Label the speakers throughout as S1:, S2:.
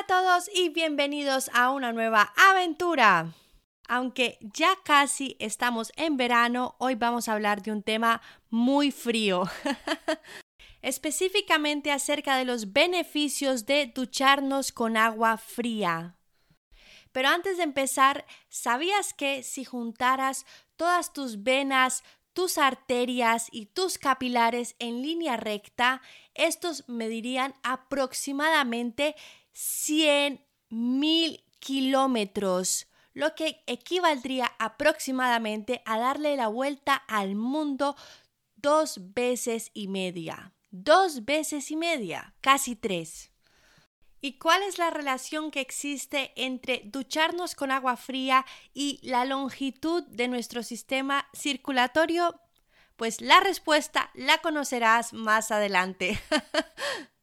S1: a todos y bienvenidos a una nueva aventura. Aunque ya casi estamos en verano, hoy vamos a hablar de un tema muy frío. Específicamente acerca de los beneficios de ducharnos con agua fría. Pero antes de empezar, ¿sabías que si juntaras todas tus venas, tus arterias y tus capilares en línea recta, estos medirían aproximadamente 100 mil kilómetros, lo que equivaldría aproximadamente a darle la vuelta al mundo dos veces y media. Dos veces y media, casi tres. ¿Y cuál es la relación que existe entre ducharnos con agua fría y la longitud de nuestro sistema circulatorio? Pues la respuesta la conocerás más adelante.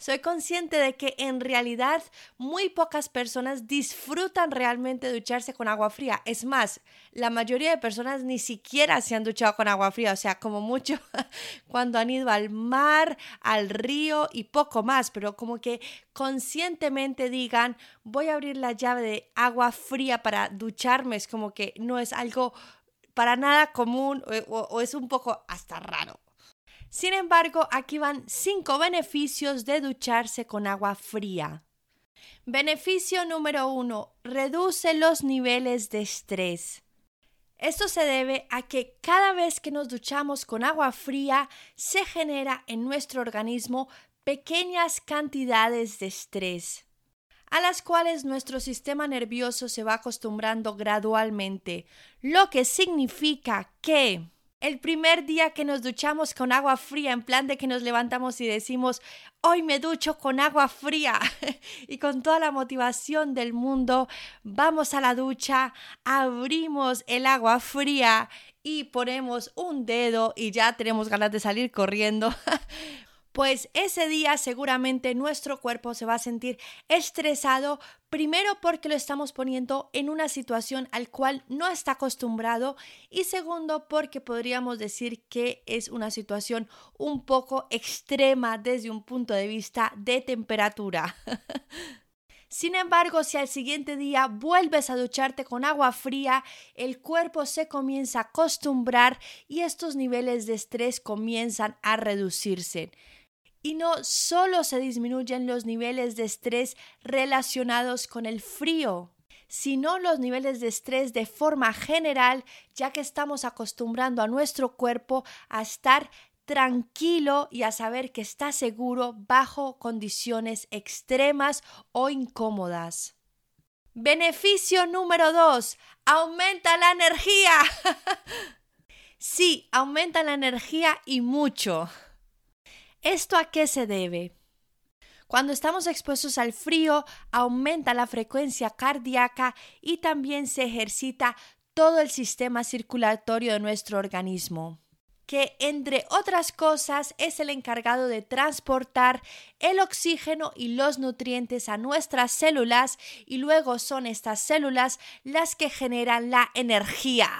S1: Soy consciente de que en realidad muy pocas personas disfrutan realmente ducharse con agua fría. Es más, la mayoría de personas ni siquiera se han duchado con agua fría, o sea, como mucho cuando han ido al mar, al río y poco más, pero como que conscientemente digan, voy a abrir la llave de agua fría para ducharme, es como que no es algo para nada común o, o es un poco hasta raro. Sin embargo, aquí van cinco beneficios de ducharse con agua fría. Beneficio número uno, reduce los niveles de estrés. Esto se debe a que cada vez que nos duchamos con agua fría se genera en nuestro organismo pequeñas cantidades de estrés, a las cuales nuestro sistema nervioso se va acostumbrando gradualmente, lo que significa que el primer día que nos duchamos con agua fría, en plan de que nos levantamos y decimos, hoy me ducho con agua fría y con toda la motivación del mundo, vamos a la ducha, abrimos el agua fría y ponemos un dedo y ya tenemos ganas de salir corriendo. pues ese día seguramente nuestro cuerpo se va a sentir estresado, primero porque lo estamos poniendo en una situación al cual no está acostumbrado y segundo porque podríamos decir que es una situación un poco extrema desde un punto de vista de temperatura. Sin embargo, si al siguiente día vuelves a ducharte con agua fría, el cuerpo se comienza a acostumbrar y estos niveles de estrés comienzan a reducirse. Y no solo se disminuyen los niveles de estrés relacionados con el frío, sino los niveles de estrés de forma general, ya que estamos acostumbrando a nuestro cuerpo a estar tranquilo y a saber que está seguro bajo condiciones extremas o incómodas. Beneficio número 2. Aumenta la energía. sí, aumenta la energía y mucho. ¿Esto a qué se debe? Cuando estamos expuestos al frío, aumenta la frecuencia cardíaca y también se ejercita todo el sistema circulatorio de nuestro organismo que entre otras cosas es el encargado de transportar el oxígeno y los nutrientes a nuestras células y luego son estas células las que generan la energía.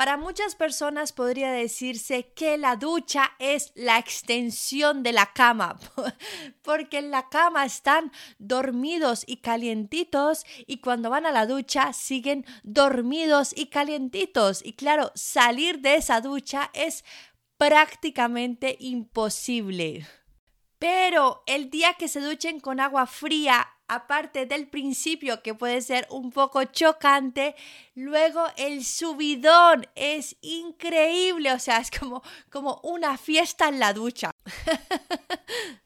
S1: Para muchas personas podría decirse que la ducha es la extensión de la cama, porque en la cama están dormidos y calientitos y cuando van a la ducha siguen dormidos y calientitos. Y claro, salir de esa ducha es prácticamente imposible. Pero el día que se duchen con agua fría, aparte del principio que puede ser un poco chocante, luego el subidón es increíble, o sea, es como, como una fiesta en la ducha.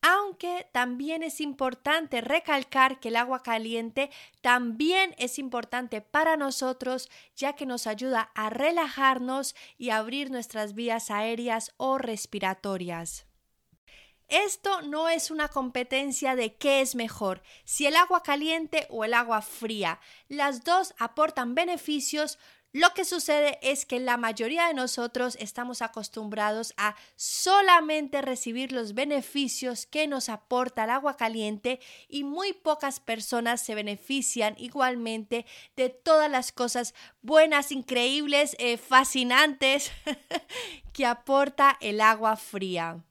S1: Aunque también es importante recalcar que el agua caliente también es importante para nosotros ya que nos ayuda a relajarnos y abrir nuestras vías aéreas o respiratorias. Esto no es una competencia de qué es mejor, si el agua caliente o el agua fría. Las dos aportan beneficios. Lo que sucede es que la mayoría de nosotros estamos acostumbrados a solamente recibir los beneficios que nos aporta el agua caliente y muy pocas personas se benefician igualmente de todas las cosas buenas, increíbles, eh, fascinantes que aporta el agua fría.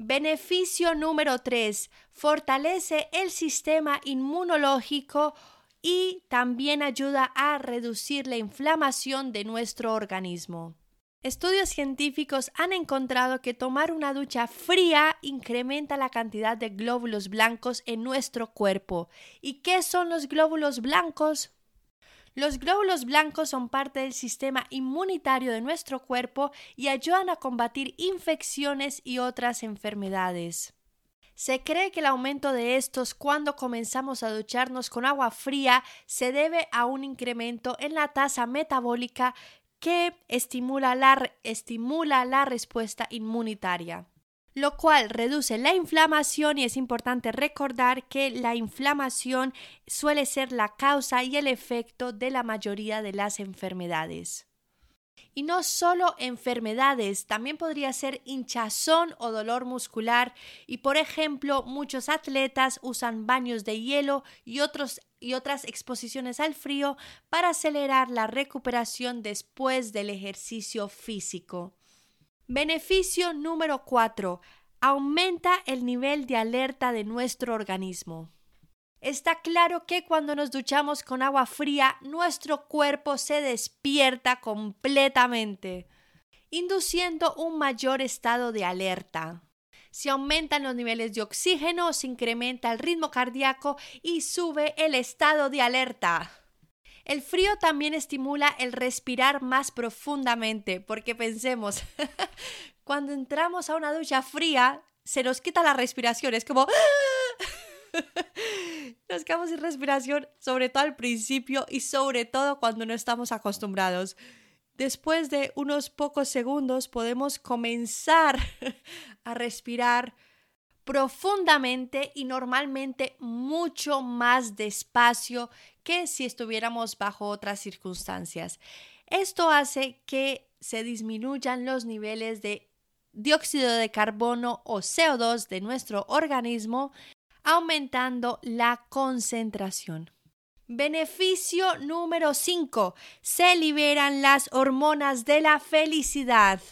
S1: Beneficio número 3. Fortalece el sistema inmunológico y también ayuda a reducir la inflamación de nuestro organismo. Estudios científicos han encontrado que tomar una ducha fría incrementa la cantidad de glóbulos blancos en nuestro cuerpo. ¿Y qué son los glóbulos blancos? Los glóbulos blancos son parte del sistema inmunitario de nuestro cuerpo y ayudan a combatir infecciones y otras enfermedades. Se cree que el aumento de estos cuando comenzamos a ducharnos con agua fría se debe a un incremento en la tasa metabólica que estimula la, respuesta inmunitaria lo cual reduce la inflamación y es importante recordar que la inflamación suele ser la causa y el efecto de la mayoría de las enfermedades. Y no solo enfermedades, también podría ser hinchazón o dolor muscular y por ejemplo muchos atletas usan baños de hielo y, otros, y otras exposiciones al frío para acelerar la recuperación después del ejercicio físico. Beneficio número 4. Aumenta el nivel de alerta de nuestro organismo. Está claro que cuando nos duchamos con agua fría, nuestro cuerpo se despierta completamente, induciendo un mayor estado de alerta. Se aumentan los niveles de oxígeno, se incrementa el ritmo cardíaco y sube el estado de alerta. El frío también estimula el respirar más profundamente, porque pensemos, cuando entramos a una ducha fría, se nos quita la respiración, es como... Nos quedamos sin respiración, sobre todo al principio y sobre todo cuando no estamos acostumbrados. Después de unos pocos segundos podemos comenzar a respirar profundamente y normalmente mucho más despacio que si estuviéramos bajo otras circunstancias. Esto hace que se disminuyan los niveles de dióxido de carbono o CO2 de nuestro organismo, aumentando la concentración. Beneficio número 5. Se liberan las hormonas de la felicidad.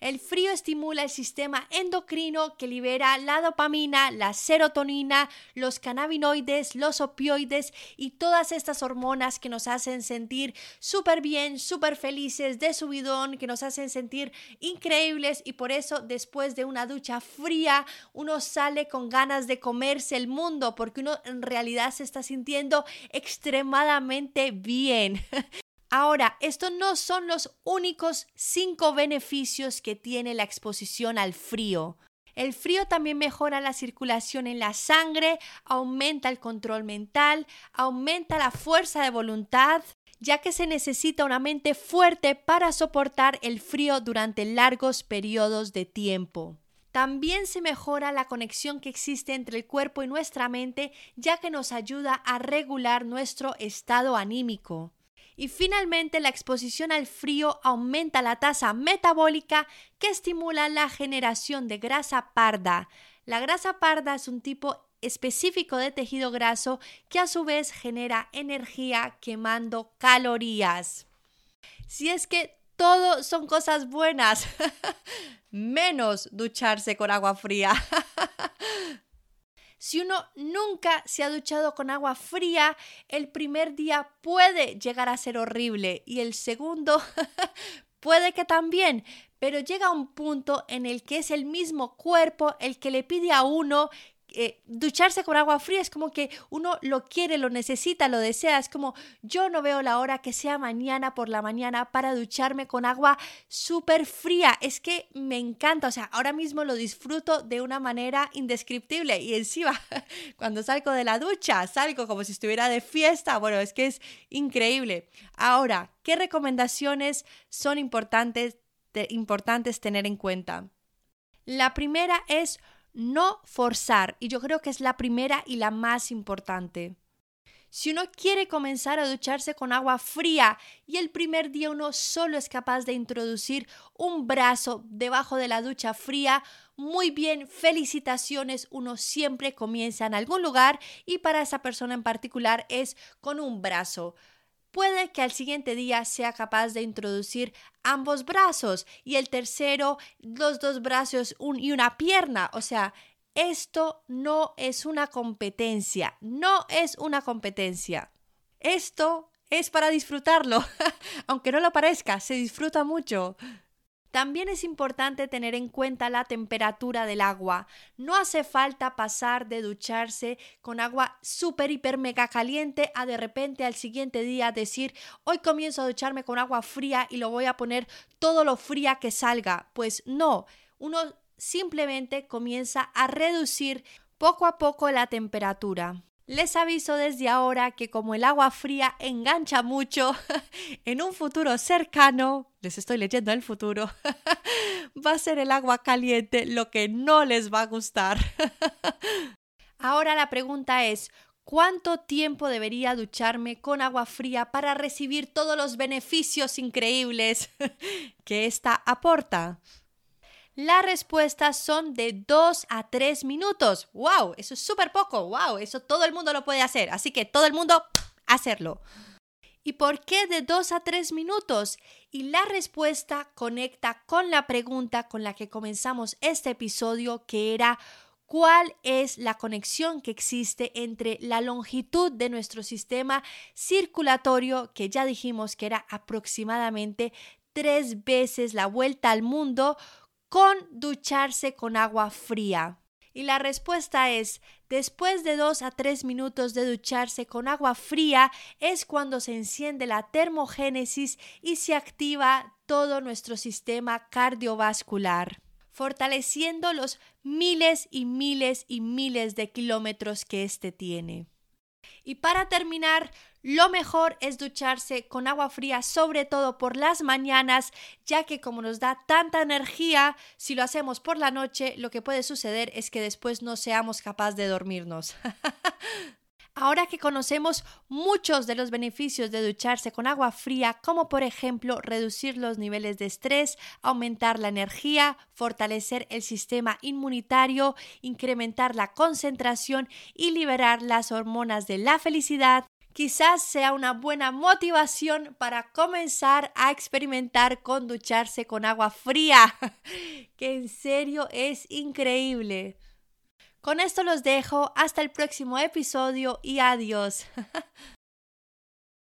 S1: El frío estimula el sistema endocrino que libera la dopamina, la serotonina, los cannabinoides, los opioides y todas estas hormonas que nos hacen sentir súper bien, súper felices, de subidón, que nos hacen sentir increíbles y por eso después de una ducha fría uno sale con ganas de comerse el mundo porque uno en realidad se está sintiendo extremadamente bien. Ahora, estos no son los únicos cinco beneficios que tiene la exposición al frío. El frío también mejora la circulación en la sangre, aumenta el control mental, aumenta la fuerza de voluntad, ya que se necesita una mente fuerte para soportar el frío durante largos periodos de tiempo. También se mejora la conexión que existe entre el cuerpo y nuestra mente, ya que nos ayuda a regular nuestro estado anímico. Y finalmente la exposición al frío aumenta la tasa metabólica que estimula la generación de grasa parda. La grasa parda es un tipo específico de tejido graso que a su vez genera energía quemando calorías. Si es que todo son cosas buenas, menos ducharse con agua fría. Si uno nunca se ha duchado con agua fría, el primer día puede llegar a ser horrible y el segundo puede que también, pero llega un punto en el que es el mismo cuerpo el que le pide a uno eh, ducharse con agua fría es como que uno lo quiere, lo necesita, lo desea. Es como yo no veo la hora que sea mañana por la mañana para ducharme con agua súper fría. Es que me encanta, o sea, ahora mismo lo disfruto de una manera indescriptible. Y encima, cuando salgo de la ducha, salgo como si estuviera de fiesta. Bueno, es que es increíble. Ahora, ¿qué recomendaciones son importantes, importantes tener en cuenta? La primera es no forzar, y yo creo que es la primera y la más importante. Si uno quiere comenzar a ducharse con agua fría y el primer día uno solo es capaz de introducir un brazo debajo de la ducha fría, muy bien, felicitaciones, uno siempre comienza en algún lugar y para esa persona en particular es con un brazo. Puede que al siguiente día sea capaz de introducir ambos brazos y el tercero los dos brazos y una pierna. O sea, esto no es una competencia, no es una competencia. Esto es para disfrutarlo, aunque no lo parezca, se disfruta mucho. También es importante tener en cuenta la temperatura del agua. No hace falta pasar de ducharse con agua súper, hiper, mega caliente a de repente al siguiente día decir hoy comienzo a ducharme con agua fría y lo voy a poner todo lo fría que salga. Pues no, uno simplemente comienza a reducir poco a poco la temperatura. Les aviso desde ahora que como el agua fría engancha mucho, en un futuro cercano, les estoy leyendo el futuro, va a ser el agua caliente lo que no les va a gustar. Ahora la pregunta es, ¿cuánto tiempo debería ducharme con agua fría para recibir todos los beneficios increíbles que esta aporta? Las respuestas son de 2 a 3 minutos. ¡Wow! Eso es súper poco. ¡Wow! Eso todo el mundo lo puede hacer. Así que todo el mundo, hacerlo. ¿Y por qué de 2 a 3 minutos? Y la respuesta conecta con la pregunta con la que comenzamos este episodio, que era cuál es la conexión que existe entre la longitud de nuestro sistema circulatorio, que ya dijimos que era aproximadamente tres veces la vuelta al mundo, con ducharse con agua fría? Y la respuesta es, después de dos a tres minutos de ducharse con agua fría es cuando se enciende la termogénesis y se activa todo nuestro sistema cardiovascular, fortaleciendo los miles y miles y miles de kilómetros que éste tiene. Y para terminar, lo mejor es ducharse con agua fría, sobre todo por las mañanas, ya que como nos da tanta energía, si lo hacemos por la noche, lo que puede suceder es que después no seamos capaces de dormirnos. Ahora que conocemos muchos de los beneficios de ducharse con agua fría, como por ejemplo reducir los niveles de estrés, aumentar la energía, fortalecer el sistema inmunitario, incrementar la concentración y liberar las hormonas de la felicidad, quizás sea una buena motivación para comenzar a experimentar con ducharse con agua fría, que en serio es increíble. Con esto los dejo, hasta el próximo episodio y adiós.